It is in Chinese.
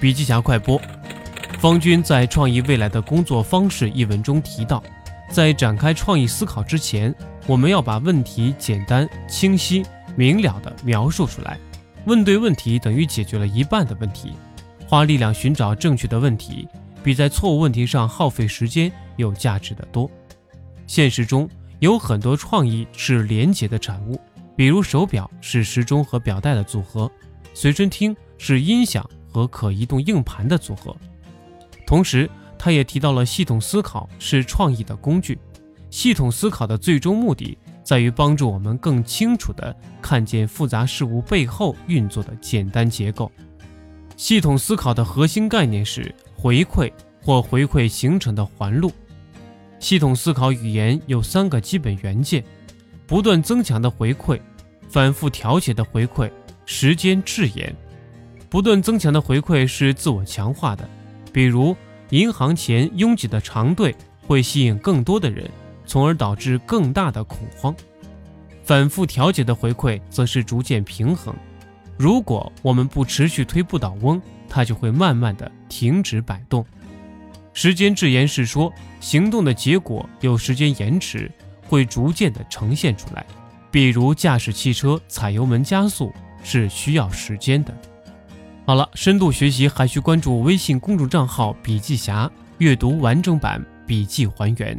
笔记侠快播。方军在《创意未来的工作方式》一文中提到，在展开创意思考之前，我们要把问题简单、清晰、明了地描述出来。问对问题等于解决了一半的问题。花力量寻找正确的问题，比在错误问题上耗费时间有价值的多。现实中有很多创意是连结的产物，比如手表是时钟和表带的组合，随身听是音响和可移动硬盘的组合。同时，他也提到了系统思考是创意的工具。系统思考的最终目的在于帮助我们更清楚地看见复杂事物背后运作的简单结构。系统思考的核心概念是回馈或回馈形成的环路。系统思考语言有三个基本元件：不断增强的回馈、反复调节的回馈、时间滞延。不断增强的回馈是自我强化的，比如银行前拥挤的长队会吸引更多的人，从而导致更大的恐慌。反复调节的回馈则是逐渐平衡。如果我们不持续推不倒翁，它就会慢慢的停止摆动。时间滞延是说，行动的结果有时间延迟，会逐渐的呈现出来。比如驾驶汽车踩油门加速是需要时间的。好了，深度学习还需关注微信公众账号“笔记侠”，阅读完整版笔记还原。